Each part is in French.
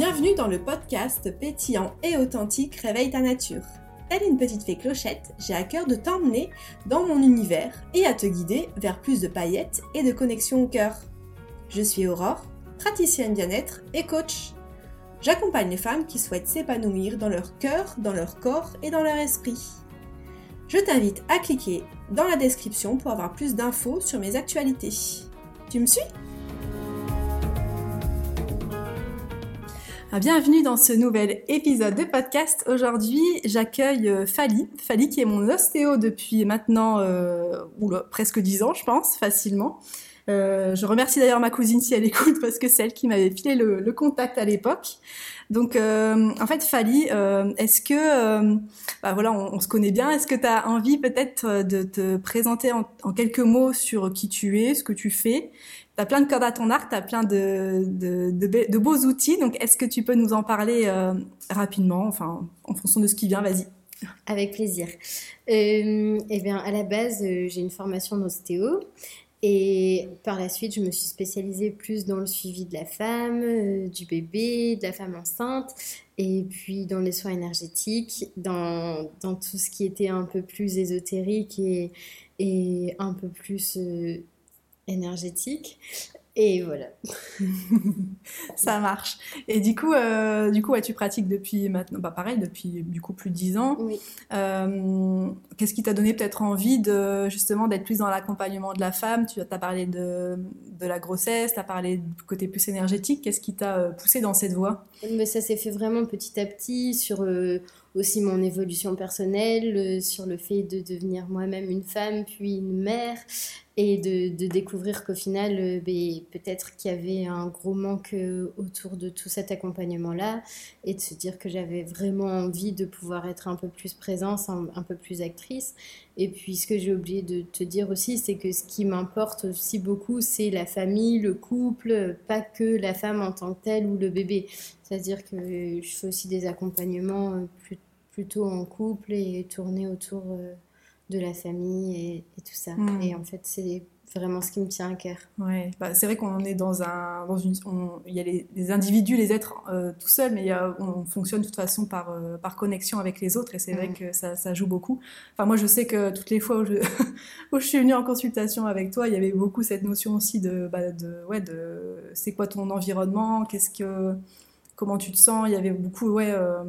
Bienvenue dans le podcast pétillant et authentique Réveille ta nature. Telle une petite fée clochette, j'ai à cœur de t'emmener dans mon univers et à te guider vers plus de paillettes et de connexion au cœur. Je suis Aurore, praticienne bien-être et coach. J'accompagne les femmes qui souhaitent s'épanouir dans leur cœur, dans leur corps et dans leur esprit. Je t'invite à cliquer dans la description pour avoir plus d'infos sur mes actualités. Tu me suis? Bienvenue dans ce nouvel épisode de podcast. Aujourd'hui, j'accueille euh, Fali. Fali qui est mon ostéo depuis maintenant euh, presque 10 ans, je pense, facilement. Euh, je remercie d'ailleurs ma cousine si elle écoute parce que c'est elle qui m'avait filé le, contact à l'époque. Donc, euh, en fait, Fali, euh, est-ce que, bah voilà, on, se connaît bien? Est-ce que tu as envie peut-être de te présenter en, en, quelques mots sur qui tu es, ce que tu fais? Plein de cordes à ton arc, tu as plein de, beaux outils. Donc, est-ce que tu peux nous en parler euh, rapidement, enfin, en fonction de ce qui vient Vas-y. Avec plaisir. Euh, eh bien, à la base, euh, j'ai une formation d'ostéo. Et par la suite, je me suis spécialisée plus dans le suivi de la femme, euh, du bébé, de la femme enceinte, et puis dans les soins énergétiques, dans, tout ce qui était un peu plus ésotérique et un peu plus énergétique. Et voilà. ça marche. Et du coup, euh, du coup tu pratiques depuis maintenant, bah pareil, depuis du coup plus de 10 ans. Oui. Euh, qu'est-ce qui t'a donné peut-être envie de justement d'être plus dans l'accompagnement de la femme? Tu as parlé de, de la grossesse, tu as parlé du côté plus énergétique. Qu'est-ce qui t'a euh, poussé dans cette voie? Mais Ça s'est fait vraiment petit à petit sur aussi mon évolution personnelle, sur le fait de devenir moi-même une femme, puis une mère, et de, découvrir qu'au final, euh, ben, peut-être qu'il y avait un gros manque euh, autour de tout cet accompagnement-là, et de se dire que j'avais vraiment envie de pouvoir être un peu plus présente, un, peu plus actrice. Et puis ce que j'ai oublié de te dire aussi, c'est que ce qui m'importe aussi beaucoup, c'est la famille, le couple, pas que la femme en tant que telle ou le bébé. C'est-à-dire que je fais aussi des accompagnements euh, plutôt en couple et tournés autour de la famille et, tout ça. Hmm. Et en fait, c'est vraiment ce qui me tient à cœur. Ouais, bah, c'est vrai qu'on est dans un, dans une, il y a les, individus, les êtres euh, tout seuls, mais on fonctionne de toute façon par, euh, par connexion avec les autres, et c'est vrai hmm. que ça, ça, joue beaucoup. Enfin, moi, je sais que toutes les fois où je, où je suis venue en consultation avec toi, il y avait beaucoup cette notion aussi de, bah, de ouais, de, c'est quoi ton environnement, qu'est-ce que, comment tu te sens. Il y avait beaucoup, ouais. Euh,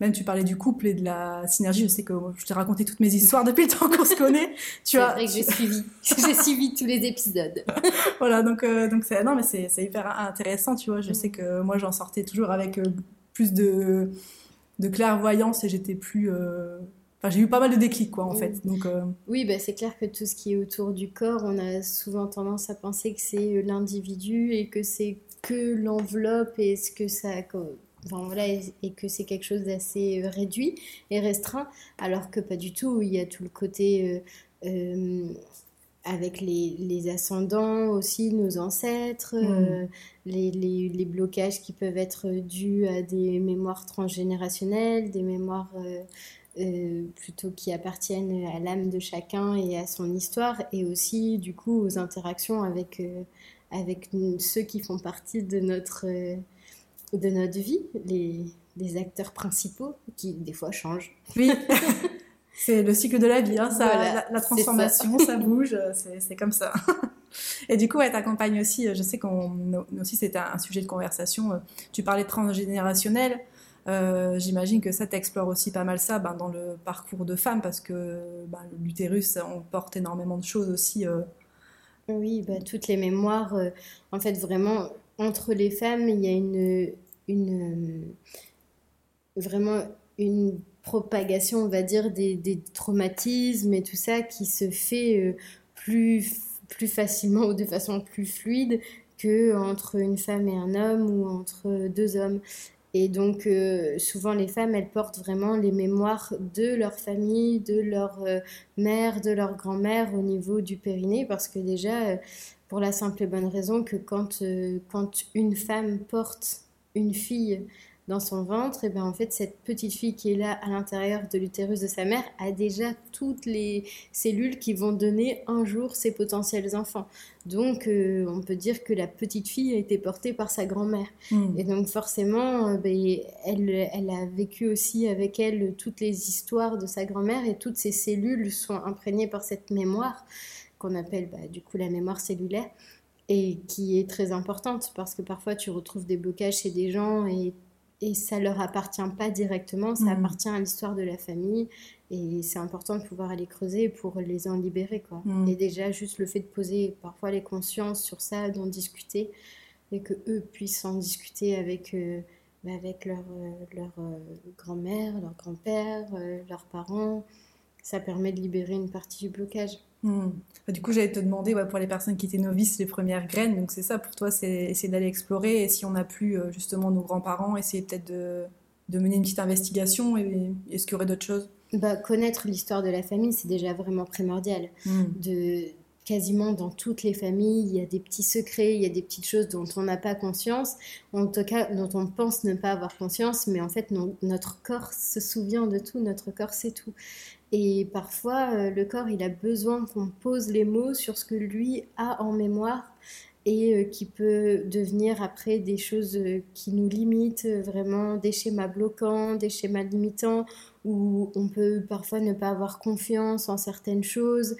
même tu parlais du couple et de la synergie. Je sais que je t'ai raconté toutes mes histoires depuis le temps qu'on se connaît. Tu c'est vrai que j'ai suivi, j'ai suivi tous les épisodes. voilà, donc euh, donc c'est non mais c'est, c'est hyper intéressant, tu vois. Je mm. sais que moi j'en sortais toujours avec euh, plus de de clairvoyance et j'étais plus euh, Enfin, j'ai eu pas mal de déclics, quoi, en mm. fait. Donc, Oui, bah, c'est clair que tout ce qui est autour du corps, on a souvent tendance à penser que c'est l'individu et que c'est que l'enveloppe et ce que ça voilà, et, que c'est quelque chose d'assez euh, réduit et restreint, alors que pas du tout. Il y a tout le côté euh, euh, avec les, les, ascendants aussi, nos ancêtres, mm. les, les, les, blocages qui peuvent être dus à des mémoires transgénérationnelles, des mémoires plutôt qui appartiennent à l'âme de chacun et à son histoire, et aussi du coup aux interactions avec, avec ceux qui font partie de notre de notre vie, les, les acteurs principaux qui des fois changent. Oui, c'est le cycle de la vie, hein, ça, la, transformation, ça. bouge, c'est comme ça. Et du coup, elle t'accompagne aussi, je sais qu'on aussi c'était un sujet de conversation, euh, tu parlais de transgénérationnel, euh, j'imagine que ça t'explore aussi pas mal ça ben, dans le parcours de femme parce que ben, l'utérus, on porte énormément de choses aussi. Euh. Oui, ben, toutes les mémoires, en fait vraiment, entre les femmes, il y a une, euh, vraiment une propagation, on va dire, des, traumatismes et tout ça qui se fait euh, plus, plus facilement ou de façon plus fluide que entre une femme et un homme ou entre deux hommes. Et donc, euh, souvent, les femmes, elles portent vraiment les mémoires de leur famille, de leur mère, de leur grand-mère au niveau du périnée, parce que déjà, pour la simple et bonne raison que quand, quand une femme porte une fille dans son ventre, et bien en fait cette petite fille qui est là à l'intérieur de l'utérus de sa mère a déjà toutes les cellules qui vont donner un jour ses potentiels enfants. Donc euh, on peut dire que la petite fille a été portée par sa grand-mère. Hmm. Et donc forcément, euh, ben, elle, elle a vécu aussi avec elle toutes les histoires de sa grand-mère et toutes ces cellules sont imprégnées par cette mémoire qu'on appelle bah, du coup la mémoire cellulaire et qui est très importante parce que parfois tu retrouves des blocages chez des gens et, et ça leur appartient pas directement, ça mmh. appartient à l'histoire de la famille et c'est important de pouvoir aller creuser pour les en libérer quoi. Mmh. Et déjà juste le fait de poser parfois les consciences sur ça, d'en discuter et que eux puissent en discuter avec euh, bah, avec leur, euh, leur euh, grand-mère, leur grand-père, leurs parents, ça permet de libérer une partie du blocage. Hmm. Bah, du coup, j'allais te demander pour les personnes qui étaient novices, les premières graines. Donc, c'est ça pour toi, c'est essayer d'aller explorer. Et si on n'a plus euh, justement nos grands-parents, essayer peut-être de, de, mener une petite investigation. Et, est-ce qu'il y aurait d'autres choses? Bah, Connaître l'histoire de la famille, c'est déjà vraiment primordial. Hmm. De, quasiment dans toutes les familles, il y a des petits secrets, il y a des petites choses dont on n'a pas conscience, en tout cas dont on pense ne pas avoir conscience, mais en fait notre corps se souvient de tout, notre corps sait tout. Et parfois, euh, le corps, il a besoin qu'on pose les mots sur ce que lui a en mémoire et euh, qui peut devenir après des choses euh, qui nous limitent, vraiment des schémas bloquants, des schémas limitants, où on peut parfois ne pas avoir confiance en certaines choses.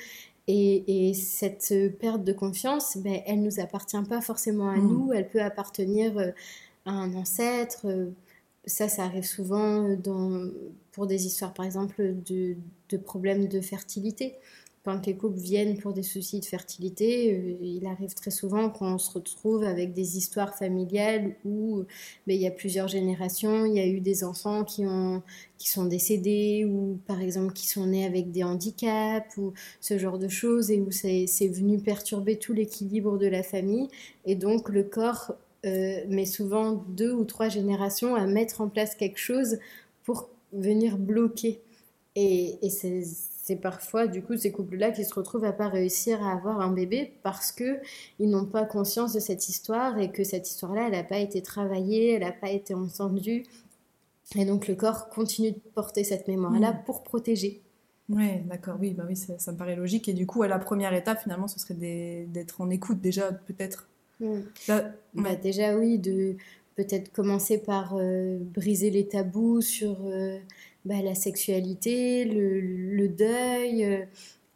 Et, cette perte de confiance, ben, elle ne nous appartient pas forcément à mmh. nous, elle peut appartenir à un ancêtre. Ça, ça arrive souvent dans, pour des histoires, par exemple, de, problèmes de fertilité. Quand les couples viennent pour des soucis de fertilité, euh, il arrive très souvent qu'on se retrouve avec des histoires familiales où mais il y a plusieurs générations, il y a eu des enfants qui, ont, qui sont décédés ou par exemple qui sont nés avec des handicaps ou ce genre de choses et où c'est venu perturber tout l'équilibre de la famille. Et donc le corps euh, met souvent deux ou trois générations à mettre en place quelque chose pour venir bloquer. Et, c'est parfois, du coup, ces couples-là qui se retrouvent à pas réussir à avoir un bébé parce que ils n'ont pas conscience de cette histoire et que cette histoire-là, elle n'a pas été travaillée, elle n'a pas été entendue. Et donc, le corps continue de porter cette mémoire-là mmh. pour protéger. Ouais, d'accord, oui, bah oui ça, me paraît logique. Et du coup, à la première étape, finalement, ce serait d'être en écoute déjà, peut-être. Mmh. Bah, déjà, oui, de peut-être commencer par euh, briser les tabous sur euh, bah, la sexualité, le, deuil, euh,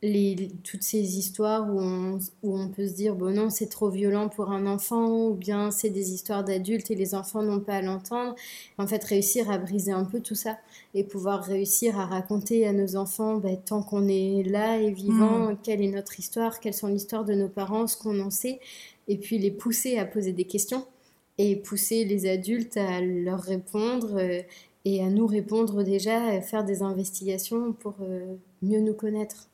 les, toutes ces histoires où on, où on, peut se dire bon non c'est trop violent pour un enfant ou bien c'est des histoires d'adultes et les enfants n'ont pas à l'entendre. En fait réussir à briser un peu tout ça et pouvoir réussir à raconter à nos enfants bah, tant qu'on est là et vivant mmh. quelle est notre histoire, quelles sont l'histoire de nos parents, ce qu'on en sait et puis les pousser à poser des questions et pousser les adultes à leur répondre euh, et à nous répondre déjà, à faire des investigations pour euh, mieux nous connaître.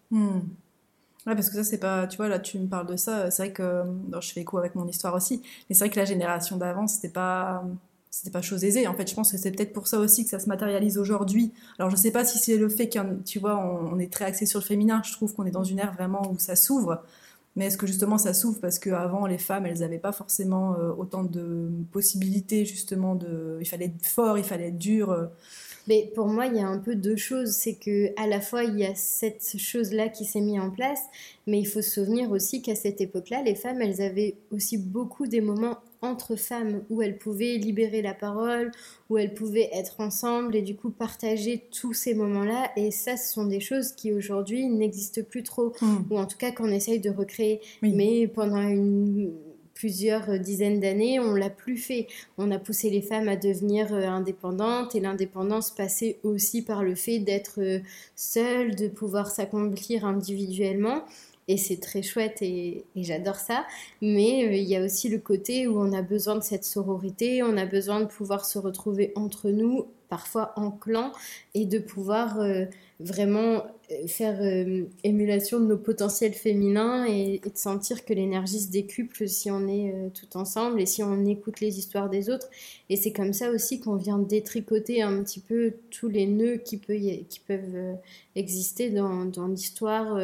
Ouais, parce que ça, c'est pas. Tu vois, là, tu me parles de ça. C'est vrai que. je fais écho avec mon histoire aussi. Mais c'est vrai que la génération d'avant, c'était pas. C'était pas chose aisée. En fait, je pense que c'est peut-être pour ça aussi que ça se matérialise aujourd'hui. Alors, je sais pas si c'est le fait on, est très axé sur le féminin. Je trouve qu'on est dans une ère vraiment où ça s'ouvre. Mais est-ce que justement ça s'ouvre parce qu'avant les femmes elles n'avaient pas forcément euh, autant de possibilités justement de il fallait être fort, il fallait être dur. Euh. Mais pour moi il y a un peu deux choses, c'est que à la fois il y a cette chose là qui s'est mise en place, mais il faut se souvenir aussi qu'à cette époque-là les femmes elles avaient aussi beaucoup des moments entre femmes où elles pouvaient libérer la parole, où elles pouvaient être ensemble et du coup partager tous ces moments-là. Et ça, ce sont des choses qui aujourd'hui n'existent plus trop, hmm. ou en tout cas qu'on essaye de recréer. Mais pendant une plusieurs dizaines d'années, on l'a plus fait. On a poussé les femmes à devenir euh, indépendantes et l'indépendance passait aussi par le fait d'être euh, seule, de pouvoir s'accomplir individuellement et c'est très chouette et, j'adore ça. Mais euh, il y a aussi le côté où on a besoin de cette sororité, on a besoin de pouvoir se retrouver entre nous, parfois en clan, et de pouvoir euh, vraiment euh, faire émulation de nos potentiels féminins et, de sentir que l'énergie se décuple si on est tout ensemble et si on écoute les histoires des autres. Et c'est comme ça aussi qu'on vient détricoter un petit peu tous les nœuds qui, qui peuvent exister dans, dans l'histoire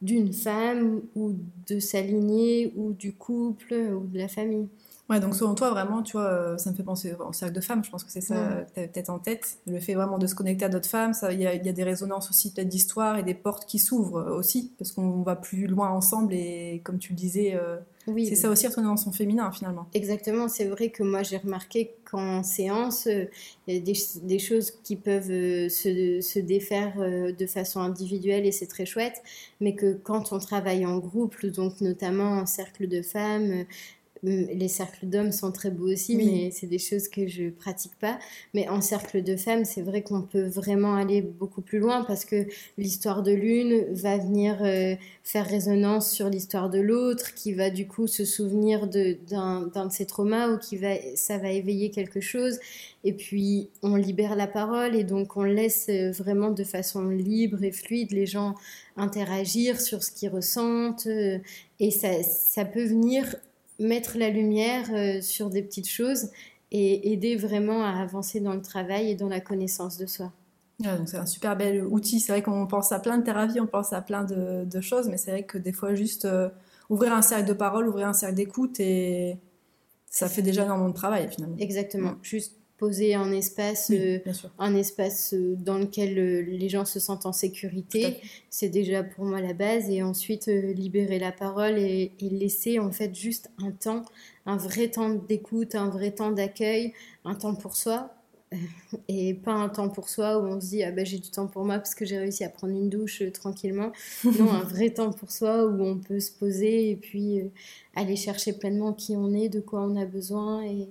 d'une femme ou de sa lignée ou du couple ou de la famille. Ouais, donc selon toi, vraiment, tu vois, euh, ça me fait penser au cercle de femmes, je pense que c'est ça que tu as peut-être en tête. Le fait vraiment de se connecter à d'autres femmes, il y, a, des résonances aussi peut-être d'histoire et des portes qui s'ouvrent aussi, parce qu'on va plus loin ensemble et comme tu le disais, euh, oui, c'est ça aussi retourner dans son féminin finalement. Exactement, c'est vrai que moi j'ai remarqué qu'en séance, euh, il y a des, choses qui peuvent se, se, défaire de façon individuelle et c'est très chouette, mais que quand on travaille en groupe, donc notamment en cercle de femmes, les cercles d'hommes sont très beaux aussi, mais c'est des choses que je pratique pas. Mais en cercle de femmes, c'est vrai qu'on peut vraiment aller beaucoup plus loin parce que l'histoire de l'une va venir euh, faire résonance sur l'histoire de l'autre, qui va du coup se souvenir d'un de, ses traumas ou qui va, ça va éveiller quelque chose. Et puis on libère la parole et donc on laisse euh, vraiment de façon libre et fluide les gens interagir sur ce qu'ils ressentent. Euh, et ça, ça peut venir mettre la lumière euh, sur des petites choses et aider vraiment à avancer dans le travail et dans la connaissance de soi. c'est un super bel outil. C'est vrai qu'on pense à plein de thérapies, on pense à plein de, choses, mais c'est vrai que des fois, juste euh, ouvrir un cercle de parole, ouvrir un cercle d'écoute, et ça fait déjà énormément de travail finalement. Exactement. Juste poser un espace, euh, un espace euh, dans lequel euh, les gens se sentent en sécurité. C'est déjà pour moi la base. Et ensuite, libérer la parole et, laisser en fait juste un temps, un vrai temps d'écoute, un vrai temps d'accueil, un temps pour soi. Et pas un temps pour soi où on se dit ah ben j'ai du temps pour moi parce que j'ai réussi à prendre une douche tranquillement. Non, un vrai temps pour soi où on peut se poser et puis aller chercher pleinement qui on est, de quoi on a besoin et,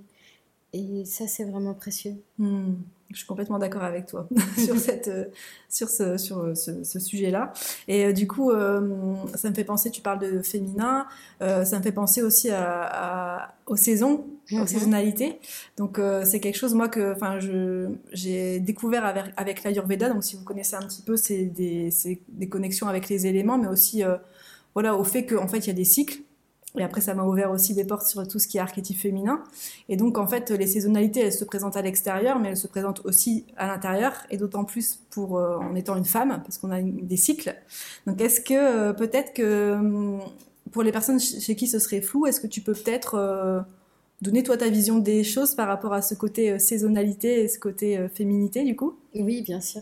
et ça, c'est vraiment précieux. Hmm. Je suis complètement d'accord avec toi sur, cette, euh, sur ce, sur euh, ce, sujet-là. Et euh, du coup, ça me fait penser, tu parles de féminin, ça me fait penser aussi à, aux saisons, aux mhm. saisonnalités. Donc, c'est quelque chose, moi, que j'ai découvert avec, avec l'Ayurveda. Donc, si vous connaissez un petit peu, c'est des, des, connexions avec les éléments, mais aussi voilà, au fait qu'en fait, il y a des cycles et après, ça m'a ouvert aussi des portes sur tout ce qui est archétype féminin. Et donc, en fait, les saisonnalités, elles se présentent à l'extérieur, mais elles se présentent aussi à l'intérieur, et d'autant plus pour euh, en étant une femme, parce qu'on a des cycles. Donc, est-ce que euh, peut-être que hum, pour les personnes chez qui ce serait flou, est-ce que tu peux peut-être euh, donner toi ta vision des choses par rapport à ce côté saisonnalité et ce côté féminité, du coup? Oui, bien sûr.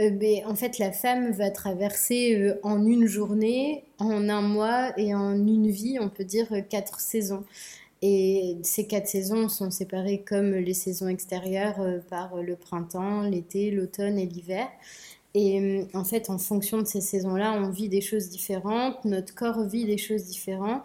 Euh, ben, en fait, la femme va traverser euh, en une journée, en un mois et en une vie, on peut dire euh, quatre saisons. Et ces quatre saisons sont séparées comme les saisons extérieures par le printemps, l'été, l'automne et l'hiver. Et en fait, en fonction de ces saisons-là, on vit des choses différentes, notre corps vit des choses différentes.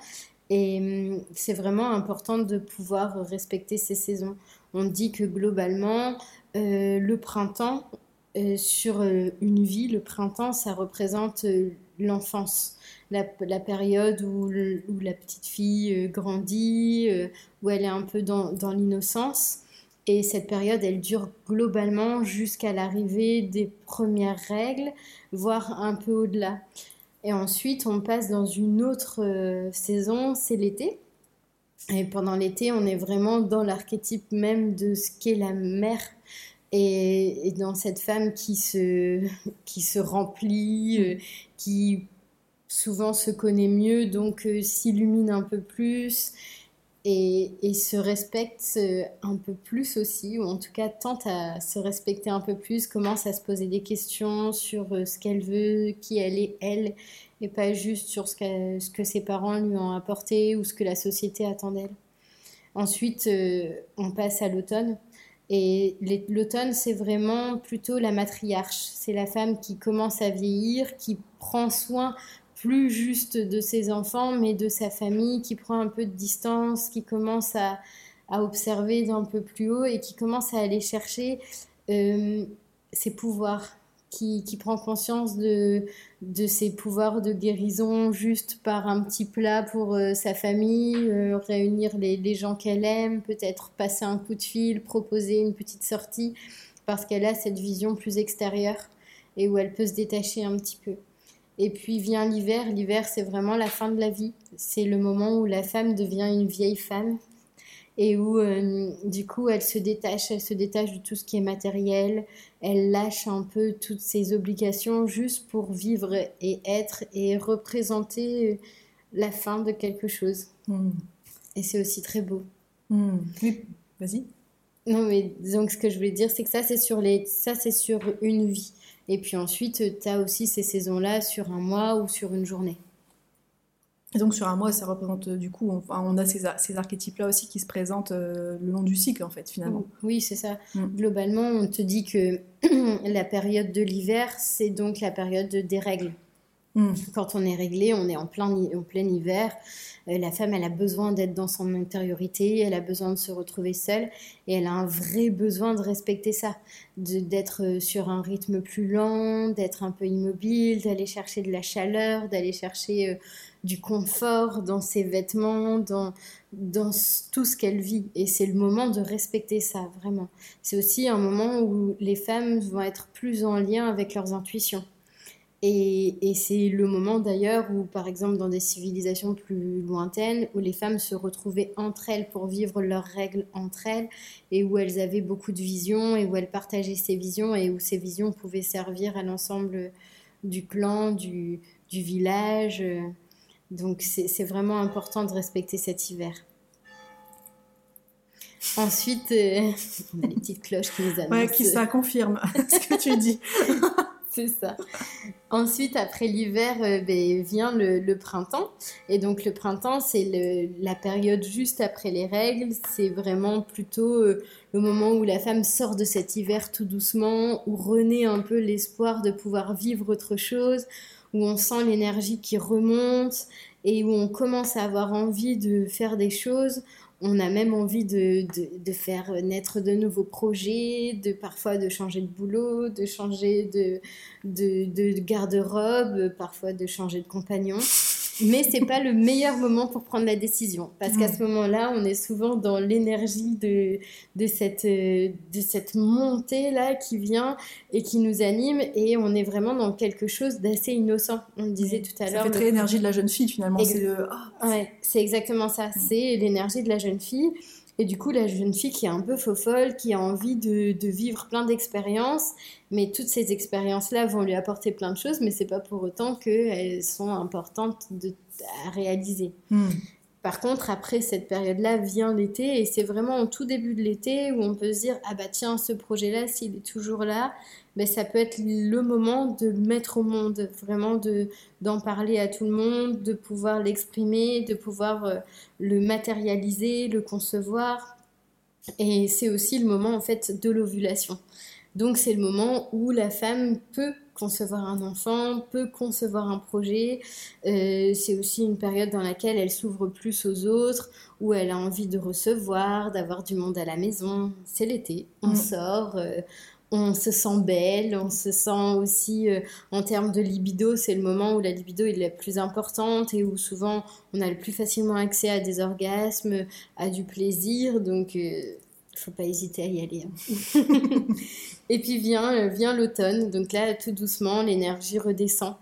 Et c'est vraiment important de pouvoir respecter ces saisons. On dit que globalement, le printemps, euh, sur euh, une vie, le printemps, ça représente euh, l'enfance, la, période où, la petite fille grandit, où elle est un peu dans, l'innocence. Et cette période, elle dure globalement jusqu'à l'arrivée des premières règles, voire un peu au-delà. Et ensuite, on passe dans une autre saison, c'est l'été. Et pendant l'été, on est vraiment dans l'archétype même de ce qu'est la mère et, dans cette femme qui se, qui se remplit, euh, qui souvent se connaît mieux, donc euh, s'illumine un peu plus et, se respecte euh, un peu plus aussi, ou en tout cas tente à se respecter un peu plus, commence à se poser des questions sur ce qu'elle veut, qui elle est elle, et pas juste sur ce, ce que ses parents lui ont apporté ou ce que la société attend d'elle. Ensuite, on passe à l'automne. Et l'automne, c'est vraiment plutôt la matriarche. C'est la femme qui commence à vieillir, qui prend soin plus juste de ses enfants, mais de sa famille, qui prend un peu de distance, qui commence à, observer d'un peu plus haut et qui commence à aller chercher euh, ses pouvoirs qui, prend conscience de, ses pouvoirs de guérison juste par un petit plat pour euh, sa famille, euh, réunir les, les gens qu'elle aime, peut-être passer un coup de fil, proposer une petite sortie, parce qu'elle a cette vision plus extérieure et où elle peut se détacher un petit peu. Et puis vient l'hiver. L'hiver, c'est vraiment la fin de la vie. C'est le moment où la femme devient une vieille femme et où euh, du coup elle se détache, elle se détache de tout ce qui est matériel, elle lâche un peu toutes ses obligations juste pour vivre et être et représenter la fin de quelque chose. Hmm. Et c'est aussi très beau. Hmm. Oui, vas-y. Non, mais donc ce que je voulais dire, c'est que ça, c'est sur, les... ça, c'est sur une vie. Et puis ensuite, tu as aussi ces saisons-là sur un mois ou sur une journée. Et donc sur un mois, ça représente du coup, on a ces, ces archétypes-là aussi qui se présentent euh, le long du cycle en fait finalement. Oui, c'est ça. Mm. Globalement, on te dit que la période de l'hiver, c'est donc la période des règles. Mm. Quand on est réglé, on est en plein, en plein hiver. Euh, la femme, elle a besoin d'être dans son intériorité, elle a besoin de se retrouver seule et elle a un vrai besoin de respecter ça, d'être euh, sur un rythme plus lent, d'être un peu immobile, d'aller chercher de la chaleur, d'aller chercher du confort dans ses vêtements, dans, dans tout ce qu'elle vit. Et c'est le moment de respecter ça, vraiment. C'est aussi un moment où les femmes vont être plus en lien avec leurs intuitions. Et, et c'est le moment d'ailleurs où, par exemple, dans des civilisations plus lointaines, où les femmes se retrouvaient entre elles pour vivre leurs règles entre elles, et où elles avaient beaucoup de visions, et où elles partageaient ces visions, et où ces visions pouvaient servir à l'ensemble du clan, du, du village. Donc c'est vraiment important de respecter cet hiver. Ensuite, euh, on a les petites cloches qui nous annoncent. Ouais, qui ça confirme ce que tu dis. c'est ça. Ensuite, après l'hiver, euh, ben, vient le, printemps. Et donc le printemps, c'est la période juste après les règles. C'est vraiment plutôt euh, le moment où la femme sort de cet hiver tout doucement, où renaît un peu l'espoir de pouvoir vivre autre chose, où on sent l'énergie qui remonte et où on commence à avoir envie de faire des choses. On a même envie de, de, faire naître de nouveaux projets, de parfois de changer de boulot, de changer de, de garde-robe, parfois de changer de compagnon mais c'est pas le meilleur moment pour prendre la décision parce qu'à ce moment-là, on est souvent dans l'énergie de, de, cette, de cette montée là qui vient et qui nous anime et on est vraiment dans quelque chose d'assez innocent. On le disait tout à l'heure. Ça fait très l'énergie de la jeune fille finalement. Oh, ouais, c'est exactement ça. C'est l'énergie de la jeune fille. Et du coup, la jeune fille qui est un peu faux folle, qui a envie de, vivre plein d'expériences, mais toutes ces expériences-là vont lui apporter plein de choses, mais c'est pas pour autant qu'elles sont importantes de, à réaliser. Hmm. Par contre, après cette période-là vient l'été et c'est vraiment au tout début de l'été où on peut se dire ah bah tiens ce projet-là s'il est toujours là, ben ça peut être le moment de le mettre au monde, vraiment de d'en parler à tout le monde, de pouvoir l'exprimer, de pouvoir euh, le matérialiser, le concevoir. Et c'est aussi le moment en fait de l'ovulation. Donc c'est le moment où la femme peut concevoir un enfant, peut concevoir un projet. Euh, c'est aussi une période dans laquelle elle s'ouvre plus aux autres, où elle a envie de recevoir, d'avoir du monde à la maison. C'est l'été, on mm. sort. Euh, on se sent belle, on se sent aussi euh, en termes de libido, c'est le moment où la libido est la plus importante et où souvent on a le plus facilement accès à des orgasmes, à du plaisir, donc faut pas hésiter à y aller. Hein. Et puis vient, euh, vient l'automne, donc là, tout doucement, l'énergie redescend.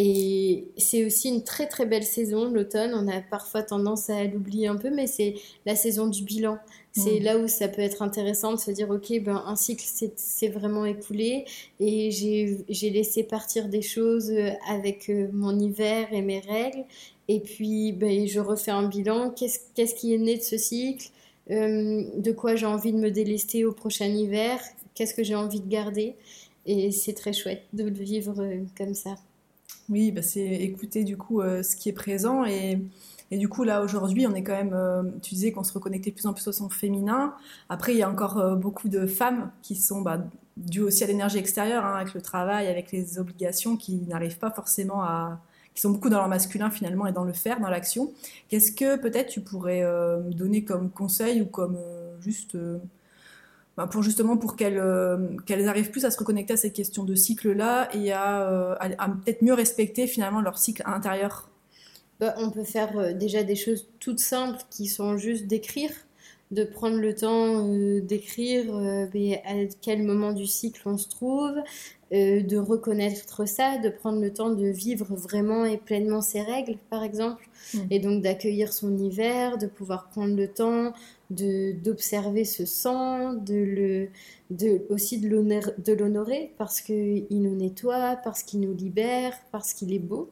Et c'est aussi une très très belle saison, l'automne. On a parfois tendance à l'oublier un peu, mais c'est la saison du bilan. C'est mm. là où ça peut être intéressant de se dire, ok, ben, un cycle s'est vraiment écoulé et j'ai laissé partir des choses euh, avec euh, mon hiver et mes règles. Et puis, ben, je refais un bilan. Qu'est-ce qui est né de ce cycle? De quoi j'ai envie de me délester au prochain hiver qu'est-ce que j'ai envie de garder. Et c'est très chouette de le vivre euh, comme ça. Oui, bah c'est écouter du coup euh, ce qui est présent et, et du coup là aujourd'hui on est quand même, euh, tu disais qu'on se reconnectait de plus en plus au son féminin. Après il y a encore beaucoup de femmes qui sont bah, dues aussi à l'énergie extérieure, hein, avec le travail, avec les obligations, qui n'arrivent pas forcément à, qui sont beaucoup dans leur masculin finalement et dans le faire, dans l'action. Qu'est-ce que peut-être tu pourrais me donner comme conseil ou comme juste bah, pour justement pour euh, qu'elles arrivent plus à se reconnecter à cette question de cycle-là et à, euh, peut-être mieux respecter finalement leur cycle intérieur? Bah, On peut faire euh, déjà des choses toutes simples qui sont juste d'écrire, de prendre le temps d'écrire à quel moment du cycle on se trouve, de reconnaître ça, de prendre le temps de vivre vraiment et pleinement ses règles, par exemple, mmh. et donc d'accueillir son hiver, de pouvoir prendre le temps d'observer ce sang, de le, de, aussi de l'honorer parce qu'il nous nettoie, parce qu'il nous libère, parce qu'il est beau.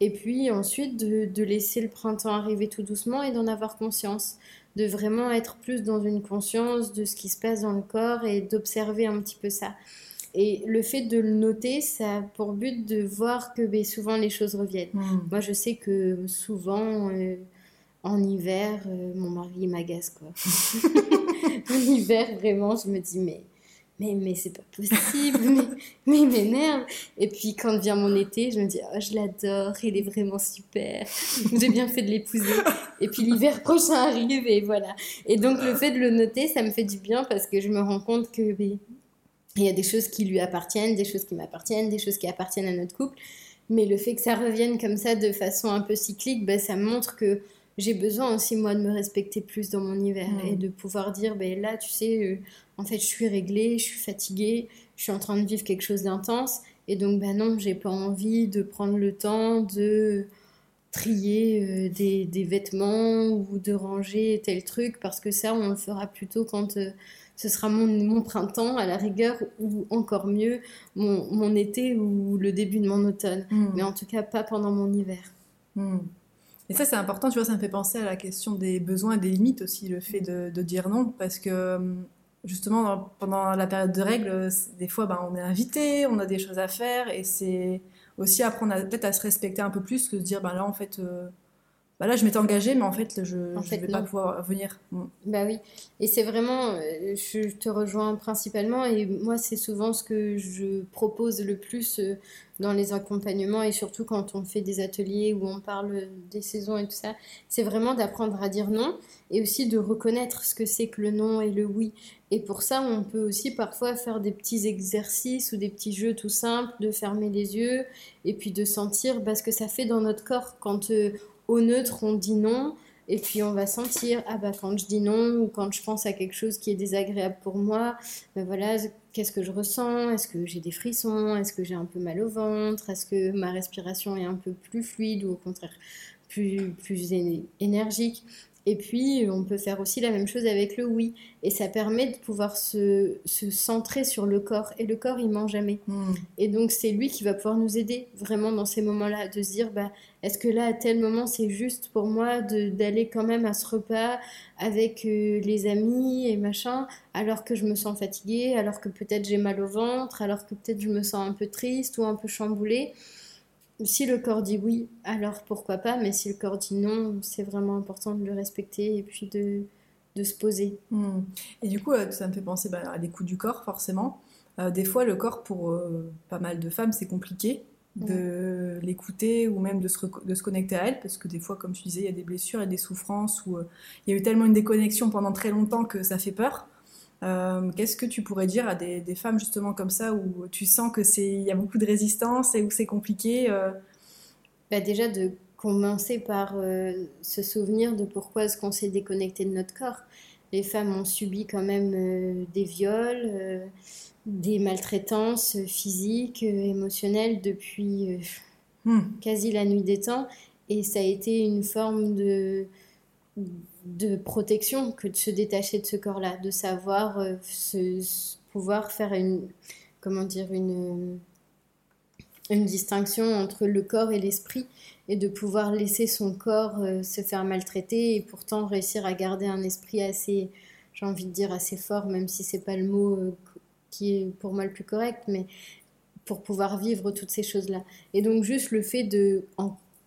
Et puis ensuite, de, laisser le printemps arriver tout doucement et d'en avoir conscience. De vraiment être plus dans une conscience de ce qui se passe dans le corps et d'observer un petit peu ça. Et le fait de le noter, ça a pour but de voir que ben, souvent les choses reviennent. Hmm. Moi, je sais que souvent, euh, en hiver, euh, mon mari m'agace, quoi. en hiver, vraiment, je me dis, mais mais, mais c'est pas possible, mais, il m'énerve. Et puis quand vient mon été, je me dis, oh, je l'adore, il est vraiment super, j'ai bien fait de l'épouser. Et puis l'hiver prochain arrive et voilà. Et donc le fait de le noter, ça me fait du bien parce que je me rends compte que il y a des choses qui lui appartiennent, des choses qui m'appartiennent, des choses qui appartiennent à notre couple. Mais le fait que ça revienne comme ça de façon un peu cyclique, ben, ça montre que j'ai besoin aussi moi de me respecter plus dans mon hiver et de pouvoir dire ben là tu sais euh, en fait je suis réglée je suis fatiguée je suis en train de vivre quelque chose d'intense et donc ben non j'ai pas envie de prendre le temps de trier euh, des, des, vêtements ou de ranger tel truc parce que ça on le fera plutôt quand euh, ce sera mon, mon, printemps à la rigueur ou encore mieux mon, mon été ou le début de mon automne mmh. mais en tout cas pas pendant mon hiver mmh. Et ça, c'est important, tu vois, ça me fait penser à la question des besoins et des limites aussi, le fait de, dire non, parce que justement, pendant la période de règles, des fois, ben, on est invité, on a des choses à faire, et c'est aussi apprendre peut-être à se respecter un peu plus que de dire, ben là, en fait, euh, bah là, je m'étais engagée, mais en fait, je ne vais pas pouvoir venir. Bah oui, et c'est vraiment, euh, je te rejoins principalement, et moi, c'est souvent ce que je propose le plus euh, dans les accompagnements, et surtout quand on fait des ateliers où on parle des saisons et tout ça, c'est vraiment d'apprendre à dire non, et aussi de reconnaître ce que c'est que le non et le oui. Et pour ça, on peut aussi parfois faire des petits exercices ou des petits jeux tout simples, de fermer les yeux, et puis de sentir bah, ce que ça fait dans notre corps quand... Euh, au neutre, on dit non. Et puis on va sentir, ah bah quand je dis non ou quand je pense à quelque chose qui est désagréable pour moi, ben voilà, qu'est-ce que je ressens? Est-ce que j'ai des frissons? Est-ce que j'ai un peu mal au ventre? Est-ce que ma respiration est un peu plus fluide ou au contraire plus, plus énergique? Et puis, on peut faire aussi la même chose avec le oui. Et ça permet de pouvoir se, se centrer sur le corps. Et le corps, il ment jamais. Hmm. Et donc, c'est lui qui va pouvoir nous aider vraiment dans ces moments-là, de se dire, bah, est-ce que là, à tel moment, c'est juste pour moi d'aller quand même à ce repas avec euh, les amis et machin, alors que je me sens fatiguée, alors que peut-être j'ai mal au ventre, alors que peut-être je me sens un peu triste ou un peu chamboulée si le corps dit oui, alors pourquoi pas, mais si le corps dit non, c'est vraiment important de le respecter et puis de, de se poser. Hmm. Et du coup, euh, ça me fait penser bah, à l'écoute du corps, forcément. Euh, des fois, le corps, pour euh, pas mal de femmes, c'est compliqué de l'écouter ou même de se, de se, connecter à elle, parce que des fois, comme tu disais, il y a des blessures et des souffrances, où il y a eu tellement une déconnexion pendant très longtemps que ça fait peur. Euh, qu'est-ce que tu pourrais dire à des, femmes justement comme ça où tu sens que c'est il y a beaucoup de résistance et où c'est compliqué euh? bah Déjà de commencer par euh, se souvenir de pourquoi est-ce qu'on s'est déconnecté de notre corps. Les femmes ont subi quand même des viols, des maltraitances physiques, émotionnelles depuis hmm. quasi la nuit des temps et ça a été une forme de de protection que de se détacher de ce corps-là, de savoir euh, pouvoir faire une, comment dire, une, une distinction entre le corps et l'esprit et de pouvoir laisser son corps euh, se faire maltraiter et pourtant réussir à garder un esprit assez, j'ai envie de dire assez fort, même si c'est pas le mot euh, qui est pour moi le plus correct, mais pour pouvoir vivre toutes ces choses-là. Et donc juste le fait de,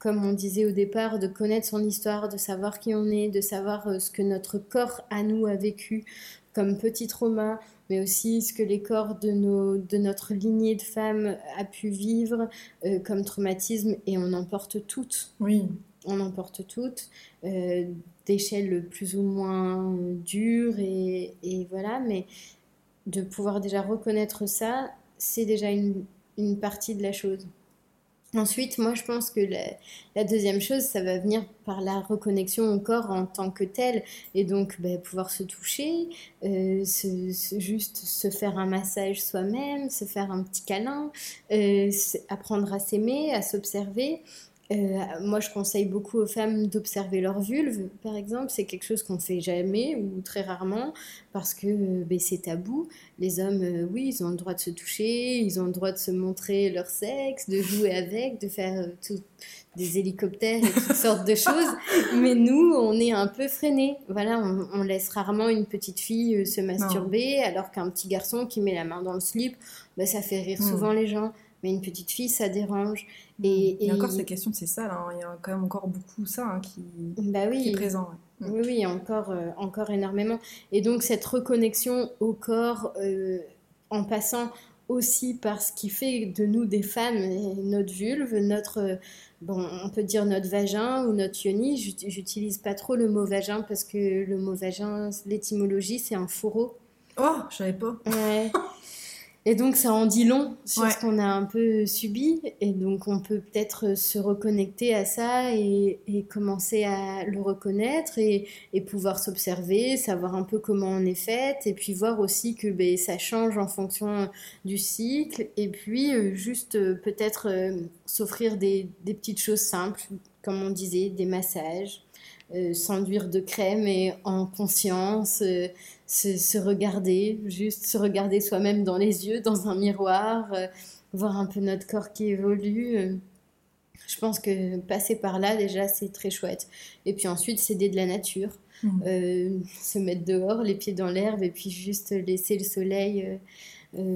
comme on disait au départ, de connaître son histoire, de savoir qui on est, de savoir euh, ce que notre corps à nous a vécu comme petit trauma, mais aussi ce que les corps de, nos, de notre lignée de femmes a pu vivre euh, comme traumatisme, et on en porte toutes. Oui. On en porte toutes, euh, d'échelle plus ou moins dure, et, et, voilà, mais de pouvoir déjà reconnaître ça, c'est déjà une, une partie de la chose. Ensuite, moi, je pense que la, deuxième chose, ça va venir par la reconnexion au corps en tant que tel. Et donc, ben, pouvoir se toucher, euh, juste se faire un massage soi-même, se faire un petit câlin, euh, apprendre à s'aimer, à s'observer. Euh, moi, je conseille beaucoup aux femmes d'observer leur vulve, par exemple. C'est quelque chose qu'on fait jamais ou très rarement parce que euh, ben, c'est tabou. Les hommes, euh, oui, ils ont le droit de se toucher, ils ont le droit de se montrer leur sexe, de jouer avec, de faire des hélicoptères et toutes sortes de choses. Mais nous, on est un peu freinés. Voilà, on, laisse rarement une petite fille se masturber alors qu'un petit garçon qui met la main dans le slip, ben, ça fait rire hmm. souvent les gens mais une petite fille, ça dérange. Et, et, encore, cette question, c'est ça, là, hein. il y a quand même encore beaucoup ça hein, qui, bah oui. qui, est présent. Mm. Oui, oui, encore, euh, encore énormément. Et donc, cette reconnexion au corps, euh, en passant aussi par ce qui fait de nous des femmes, notre vulve, notre, bon, on peut dire notre vagin ou notre yoni. J'utilise pas trop le mot vagin parce que le mot vagin, l'étymologie, c'est un fourreau. Oh, je savais pas. Ouais. Et donc ça en dit long sur ce qu'on a un peu subi. Et donc on peut peut-être se reconnecter à ça et, commencer à le reconnaître et, pouvoir s'observer, savoir un peu comment on est faite et puis voir aussi que ben, ça change en fonction du cycle. Et puis euh, juste euh, peut-être euh, s'offrir des, des petites choses simples, comme on disait, des massages. Euh, s'enduire de crème et en conscience, euh, se, regarder, juste se regarder soi-même dans les yeux, dans un miroir, euh, voir un peu notre corps qui évolue. je pense que passer par là, déjà, c'est très chouette. Et puis ensuite, s'aider de la nature. Mmh. se mettre dehors, les pieds dans l'herbe, et puis juste laisser le soleil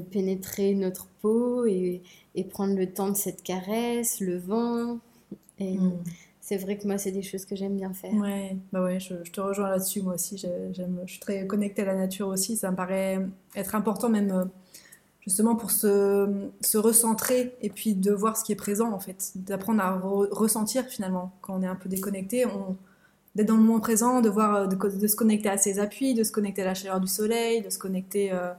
pénétrer notre peau et, prendre le temps de cette caresse, le vent. Et, mmh c'est vrai que moi, c'est des choses que j'aime bien faire. Ouais, bah ouais, je, te rejoins là-dessus. Moi aussi, j'aime, je suis très connectée à la nature aussi. Ça me paraît être important, même euh, justement pour se, se recentrer et puis de voir ce qui est présent, en fait. D'apprendre à ressentir finalement quand on est un peu déconnecté. On, d'être dans le moment présent, de, voir, de, se connecter à ses appuis, de se connecter à la chaleur du soleil, de se connecter. Euh,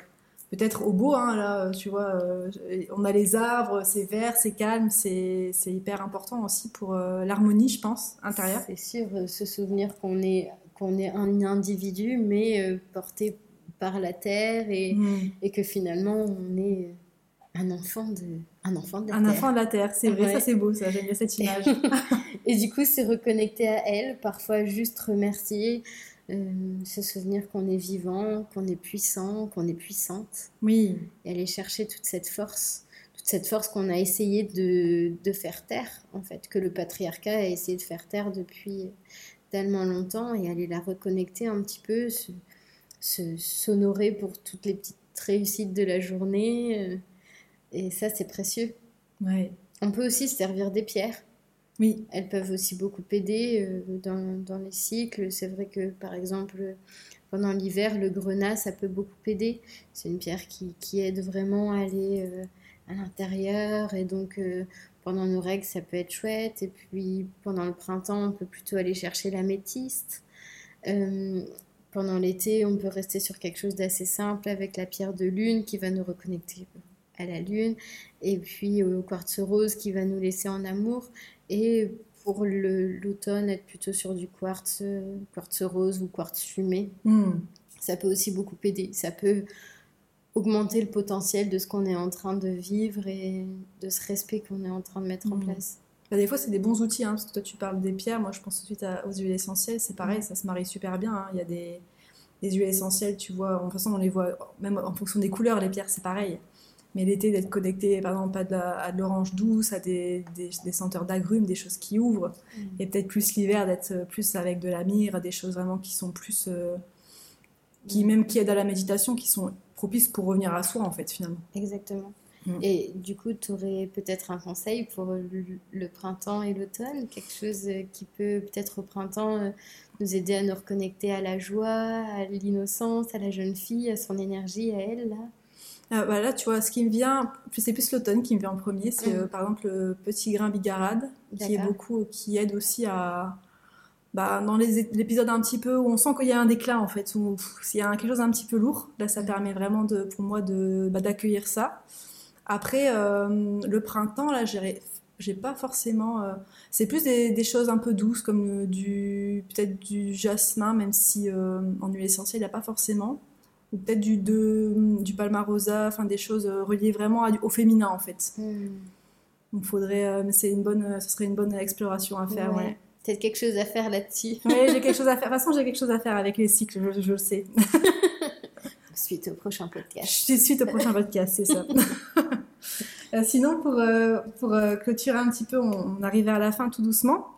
peut-être au beau, hein, là, tu vois, euh, on a les arbres, c'est vert, c'est calme, c'est hyper important aussi pour euh, l'harmonie, je pense, intérieure. C'est sûr, euh, se souvenir qu'on est, qu'on est un individu, mais porté par la terre et, mm. et, que finalement on est un enfant de, un enfant de la un terre. Un enfant de la terre, c'est vrai, ça c'est beau, ça, j'aime bien cette image. et du coup, c'est reconnecter à elle, parfois juste remercier. Euh, se souvenir qu'on est vivant, qu'on est puissant, qu'on est puissante. Oui. Et aller chercher toute cette force, toute cette force qu'on a essayé de, de, faire taire, en fait, que le patriarcat a essayé de faire taire depuis tellement longtemps, et aller la reconnecter un petit peu, se s'honorer pour toutes les petites réussites de la journée. Euh, et ça, c'est précieux. Ouais. On peut aussi se servir des pierres. Oui. Elles peuvent aussi beaucoup aider euh, dans, les cycles. C'est vrai que, par exemple, pendant l'hiver, le grenat, ça peut beaucoup aider. C'est une pierre qui, qui, aide vraiment à aller euh, à l'intérieur. Et donc, euh, pendant nos règles, ça peut être chouette. Et puis, pendant le printemps, on peut plutôt aller chercher l'améthyste. pendant l'été, on peut rester sur quelque chose d'assez simple avec la pierre de lune qui va nous reconnecter à la lune, et puis au quartz rose qui va nous laisser en amour. Et pour l'automne, être plutôt sur du quartz, quartz rose ou quartz fumé. Hmm. Ça peut aussi beaucoup aider. Ça peut augmenter le potentiel de ce qu'on est en train de vivre et de ce respect qu'on est en train de mettre en hmm. place. Bah, des fois, c'est des bons outils. Hein, parce que toi, tu parles des pierres. Moi, je pense tout de suite aux huiles essentielles. C'est pareil, ça se marie super bien. Hein. Il y a des, des, huiles essentielles, tu vois. En toute façon, on les voit, même en fonction des couleurs, les pierres, c'est pareil. Mais l'été, d'être connecté, par exemple, à de l'orange douce, à des, des, senteurs d'agrumes, des choses qui ouvrent. Mm. Et peut-être plus l'hiver, d'être plus avec de la myrrhe, des choses vraiment qui sont plus. Euh, qui, mm. même qui aident à la méditation, qui sont propices pour revenir à soi, en fait, finalement. Exactement. Mm. Et du coup, tu aurais peut-être un conseil pour le, printemps et l'automne? Quelque chose qui peut, peut-être au printemps, euh, nous aider à nous reconnecter à la joie, à l'innocence, à la jeune fille, à son énergie, à elle, là? Ah, bah là, tu vois, ce qui me vient, c'est plus l'automne qui me vient en premier, c'est mm. euh, par exemple le petit grain bigarade, qui est beaucoup, qui aide aussi à, bah, dans l'épisode un petit peu où on sent qu'il y a un déclin en fait, où s'il y a quelque chose d'un petit peu lourd, là ça mm. permet vraiment de, pour moi de, bah, d'accueillir ça. Après, euh, le printemps, là, j'ai, j'ai pas forcément. Euh, c'est plus des, choses un peu douces comme du peut-être du jasmin, même si en huile essentielle il n'y a pas forcément ou peut-être du, de, du palmarosa, enfin des choses reliées vraiment au féminin en fait. Il faudrait, mais c'est une bonne, ce serait une bonne exploration à faire, ouais. Peut-être quelque chose à faire là-dessus. Oui, j'ai quelque chose à faire. De toute façon, j'ai quelque chose à faire avec les cycles, je, le sais. suite au prochain podcast. Suite au prochain podcast, c'est ça. sinon, pour, pour clôturer un petit peu, on, on arrive vers la fin tout doucement.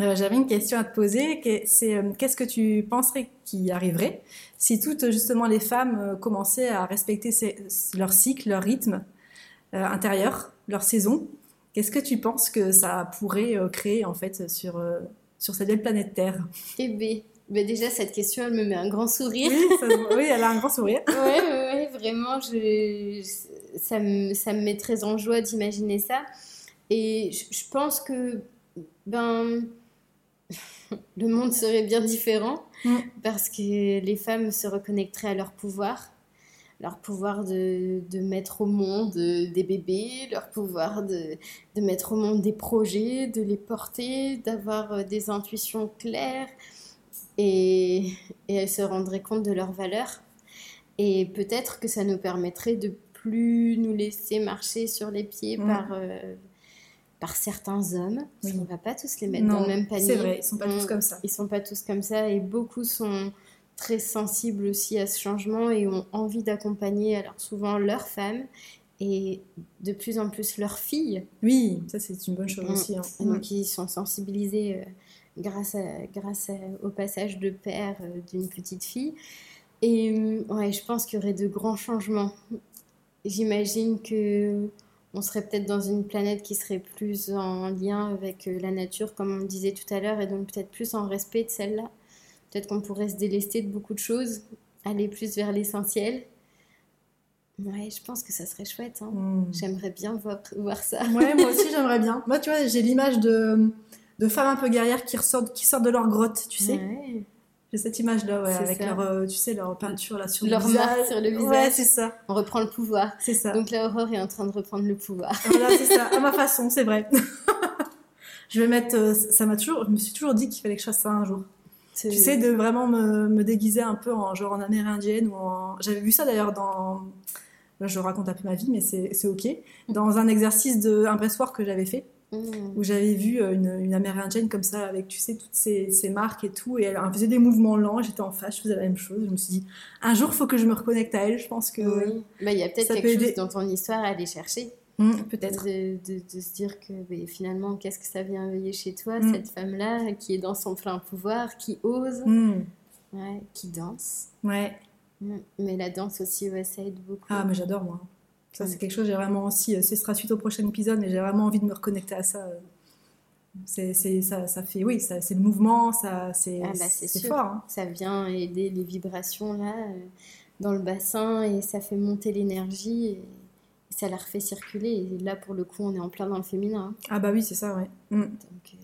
Euh, j'avais une question à te poser. C'est euh, qu'est-ce que tu penserais qui arriverait si toutes justement les femmes euh, commençaient à respecter leur cycle, leur rythme intérieur, leur saison? Qu'est-ce que tu penses que ça pourrait créer en fait sur sur cette belle planète Terre? Eh bien, ben déjà cette question, elle me met un grand sourire. Oui, elle a un grand sourire. oui, ouais, vraiment, je, ça, me, ça me met très en joie d'imaginer ça. Et je, je pense que ben le monde serait bien différent mm. parce que les femmes se reconnecteraient à leur pouvoir, leur pouvoir de, mettre au monde des bébés, leur pouvoir de, mettre au monde des projets, de les porter, d'avoir euh, des intuitions claires et, elles se rendraient compte de leur valeur. Et peut-être que ça nous permettrait de plus nous laisser marcher sur les pieds mm. par... Euh, par certains hommes. On ne va pas tous les mettre dans le même panier. C'est vrai, ils sont pas tous comme ça. Ils sont pas tous comme ça et beaucoup sont très sensibles aussi à ce changement et ont envie d'accompagner alors souvent leurs femmes et de plus en plus leurs filles. Oui, ça c'est une bonne chose mm. aussi. Hein. Donc ils sont sensibilisés euh, grâce, à, grâce au passage de père euh, d'une petite fille. Et ouais, je pense qu'il y aurait de grands changements. J'imagine que on serait peut-être dans une planète qui serait plus en lien avec euh, la nature, comme on disait tout à l'heure, et donc peut-être plus en respect de celle-là. Peut-être qu'on pourrait se délester de beaucoup de choses, aller plus vers l'essentiel. Ouais, je pense que ça serait chouette. Hein. Hmm. J'aimerais bien voir, voir, ça. Ouais, moi aussi j'aimerais bien. Moi, tu vois, j'ai l'image de, de femmes un peu guerrières qui ressortent, qui sortent de leur grotte, tu sais. Ouais. J'ai cette image-là, ouais, avec leur, euh, tu sais, leur peinture là sur leur le visage. Marque sur le visage. Ouais, c'est ça. On reprend le pouvoir. C'est ça. Donc la Aurore est en train de reprendre le pouvoir. Voilà, c'est ça. À ma façon, c'est vrai. je vais mettre. Euh, ça m'a toujours. Je me suis toujours dit qu'il fallait que je fasse ça un jour. Tu sais, de vraiment me, me, déguiser un peu en genre en amérindienne ou en. J'avais vu ça d'ailleurs dans. je raconte un peu ma vie, mais c'est ok. Dans un exercice de un pressoir que j'avais fait. Mm. où j'avais vu euh, une, une, amérindienne comme ça, avec, tu sais, toutes ces, ces marques et tout, et elle, faisait des mouvements lents, j'étais en face, je faisais la même chose. Je me suis dit, un jour, il faut que je me reconnecte à elle, je pense que. Oui, bah, il y a peut-être quelque chose dans ton histoire à aller chercher. Mm, peut-être. De, de, de, se dire que mais finalement, qu'est-ce que ça vient veiller chez toi, mm. cette femme-là, qui est dans son plein pouvoir, qui ose, ouais, qui danse. Ouais. Mais la danse aussi, ouais, ça aide beaucoup. Ah, mais j'adore, moi. Ça, c'est quelque chose, j'ai vraiment aussi, euh, ce sera suite au prochain épisode, mais j'ai vraiment envie de me reconnecter à ça. Euh. C'est, ça, ça fait, oui, ça, c'est le mouvement, ça, c'est, ah bah, c'est, fort. Hein. Ça vient aider les vibrations là, euh, dans le bassin, et ça fait monter l'énergie, et, ça la refait circuler. Et là, pour le coup, on est en plein dans le féminin. Ah bah oui, c'est ça, ouais. Mm.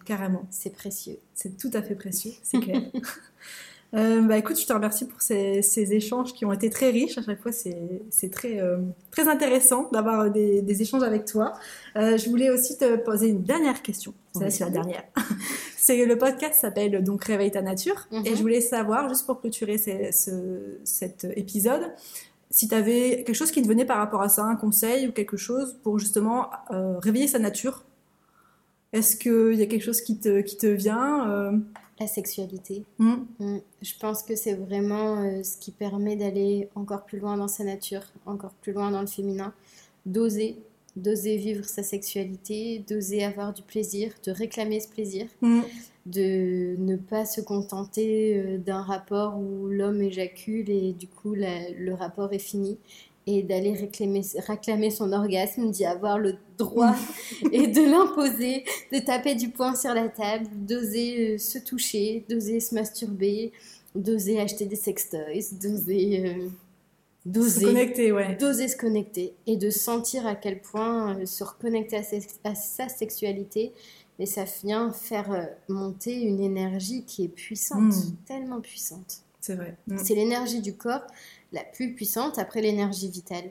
Carrément. C'est précieux. C'est tout à fait précieux, c'est clair. Euh, bah écoute, je te remercie pour ces, ces, échanges qui ont été très riches. À chaque fois, c'est très, euh, très intéressant d'avoir des, des, échanges avec toi. Euh, je voulais aussi te poser une dernière question. C'est la dernière. c'est le podcast s'appelle donc Réveille ta nature. Et mhm. je voulais savoir, juste pour clôturer ce, cet épisode, si tu avais quelque chose qui te venait par rapport à ça, un conseil ou quelque chose pour justement euh, réveiller sa nature. Est-ce qu'il y a quelque chose qui te, qui te vient la sexualité. Mm. Mm. Je pense que c'est vraiment euh, ce qui permet d'aller encore plus loin dans sa nature, encore plus loin dans le féminin, d'oser, d'oser vivre sa sexualité, d'oser avoir du plaisir, de réclamer ce plaisir, mm. de ne pas se contenter euh, d'un rapport où l'homme éjacule et du coup le rapport est fini et d'aller réclamer, réclamer son orgasme, d'y avoir le droit et de l'imposer, de taper du poing sur la table, d'oser euh, se toucher, d'oser se masturber, d'oser acheter des sextoys, d'oser... Euh, d'oser se connecter, ouais. D'oser se connecter et de sentir à quel point euh, se reconnecter à, sa sexualité, mais ça vient faire monter une énergie qui est puissante, hmm. tellement puissante. C'est vrai. Hmm. C'est l'énergie du corps la plus puissante après l'énergie vitale.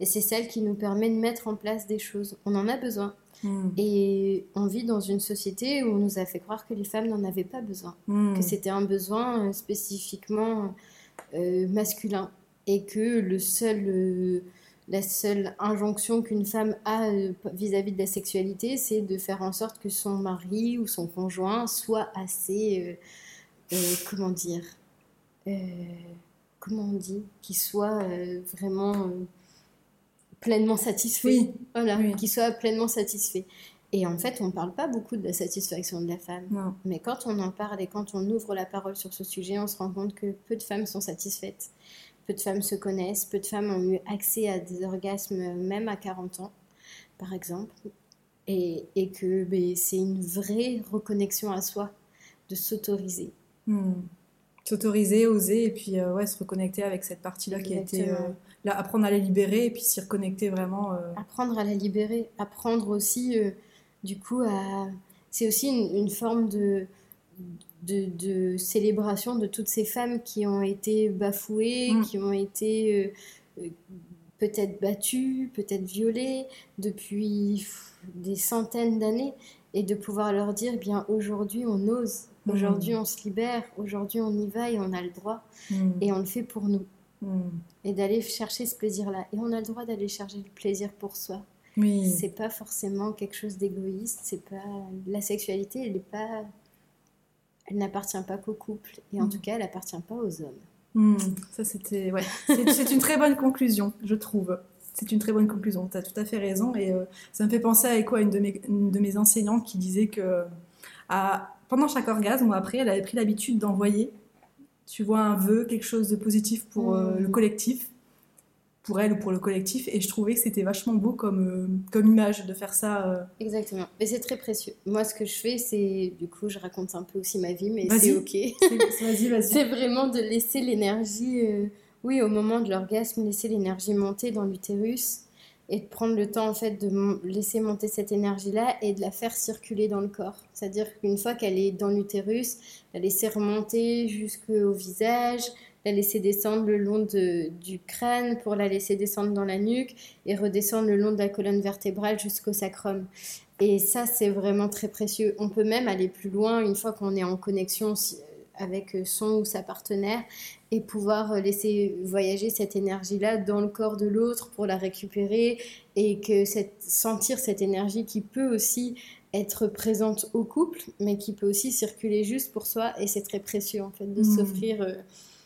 Et c'est celle qui nous permet de mettre en place des choses. On en a besoin. Hmm. Et on vit dans une société où on nous a fait croire que les femmes n'en avaient pas besoin, hmm. que c'était un besoin euh, spécifiquement euh, masculin et que le seul, euh, la seule injonction qu'une femme a euh, vis-à-vis de la sexualité, c'est de faire en sorte que son mari ou son conjoint soit assez, comment dire, comment on dit, qu'il soit vraiment pleinement satisfait. Oui. Voilà, qu'il soit pleinement satisfait. Et en fait, on ne parle pas beaucoup de la satisfaction de la femme. Mais quand on en parle et quand on ouvre la parole sur ce sujet, on se rend compte que peu de femmes sont satisfaites. Peu de femmes se connaissent, peu de femmes ont eu accès à des orgasmes même à 40 ans, par exemple. Et, et que ben, c'est une vraie reconnexion à soi de s'autoriser. Hmm. S'autoriser, oser, et puis euh, ouais, se reconnecter avec cette partie-là qui a été... Euh, là, apprendre à la libérer, et puis s'y reconnecter vraiment. Euh. Apprendre à la libérer. Apprendre aussi, du coup, à... C'est aussi une forme de de, célébration de toutes ces femmes qui ont été bafouées, mm. qui ont été peut-être battues, peut-être violées depuis des centaines d'années, et de pouvoir leur dire, eh bien aujourd'hui on ose, mm. aujourd'hui on se libère, aujourd'hui on y va et on a le droit, mm. et on le fait pour nous. Et d'aller chercher ce plaisir-là. Et on a le droit d'aller chercher le plaisir pour soi. Oui. C'est pas forcément quelque chose d'égoïste, c'est pas la sexualité, elle n'est pas elle n'appartient pas qu'au couple et en mm. tout cas, elle n'appartient pas aux hommes. Mm. Ça, c'était. Ouais. C'est une très bonne conclusion, je trouve. C'est une très bonne conclusion. Tu as tout à fait raison. Et euh, ça me fait penser à quoi une de mes, de mes enseignantes qui disait que à, pendant chaque orgasme ou après, elle avait pris l'habitude d'envoyer, tu vois, un vœu, quelque chose de positif pour euh, le mm. collectif pour elle ou pour le collectif. Et je trouvais que c'était vachement beau comme, euh, comme image de faire ça. Euh. Exactement. Et c'est très précieux. Moi, ce que je fais, c'est, du coup, je raconte un peu aussi ma vie, mais c'est OK. Vas-y, vas-y. c'est vraiment de laisser l'énergie, oui, au moment de l'orgasme, laisser l'énergie monter dans l'utérus et de prendre le temps en fait de laisser monter cette énergie là et de la faire circuler dans le corps. C'est-à-dire qu'une fois qu'elle est dans l'utérus, la laisser remonter jusqu'au visage, la laisser descendre le long du crâne pour la laisser descendre dans la nuque et redescendre le long de la colonne vertébrale jusqu'au sacrum. Et ça, c'est vraiment très précieux. On peut même aller plus loin une fois qu'on est en connexion avec son ou sa partenaire et pouvoir laisser voyager cette énergie-là dans le corps de l'autre pour la récupérer et que cette, sentir cette énergie qui peut aussi être présente au couple, mais qui peut aussi circuler juste pour soi. Et c'est très précieux en fait de mmh. s'offrir euh,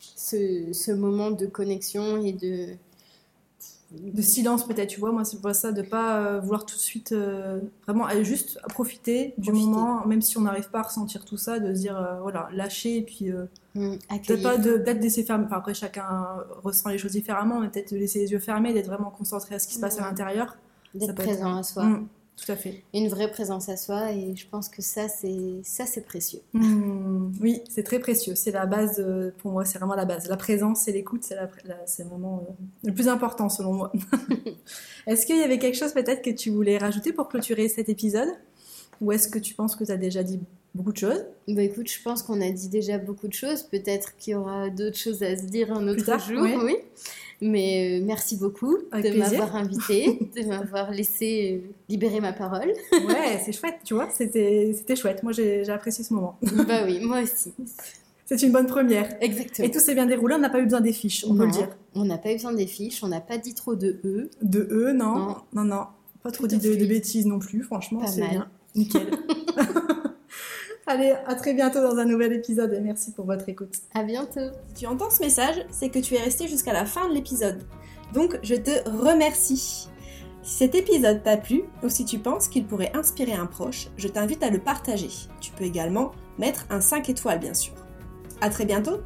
ce, ce, moment de connexion et de de silence peut-être tu vois. Moi c'est pour ça de pas euh, vouloir tout de suite euh, vraiment juste profiter du moment même si on n'arrive pas à ressentir tout ça de se dire euh, voilà lâcher et puis mmh, peut-être pas de peut-être laisser fermer enfin, après chacun ressent les choses différemment mais peut-être de laisser les yeux fermés d'être vraiment concentré à ce qui se passe à mmh. l'intérieur. D'être présent à soi. Mmh. Tout à fait. Une vraie présence à soi et je pense que ça c'est ça c'est précieux. Hmm, oui, c'est très précieux. C'est la base pour moi, c'est vraiment la base. La présence et l'écoute, c'est c'est vraiment euh, le plus important selon moi. est-ce qu'il y avait quelque chose peut-être que tu voulais rajouter pour clôturer cet épisode? Ou est-ce que tu penses que tu as déjà dit beaucoup de choses? Bah écoute, je pense qu'on a dit déjà beaucoup de choses. Peut-être qu'il y aura d'autres choses à se dire un autre jour. Oui. Mais euh, merci beaucoup de m'avoir invité, de m'avoir laissé euh, libérer ma parole. ouais, c'est chouette, tu vois, c'était chouette. Moi, j'ai apprécié ce moment. bah oui, moi aussi. C'est une bonne première. Exactement. Et tout s'est bien déroulé, on n'a pas eu besoin des fiches, on peut le dire. On n'a pas eu besoin des fiches, on n'a pas dit trop de E. De E, non. Non, non. Pas trop dit de, de, bêtises non plus, franchement, c'est bien. Nickel. Allez, à très bientôt dans un nouvel épisode et merci pour votre écoute. À bientôt. Si tu entends ce message, c'est que tu es resté jusqu'à la fin de l'épisode. Donc, je te remercie. Si cet épisode t'a plu ou si tu penses qu'il pourrait inspirer un proche, je t'invite à le partager. Tu peux également mettre un 5 étoiles, bien sûr. À très bientôt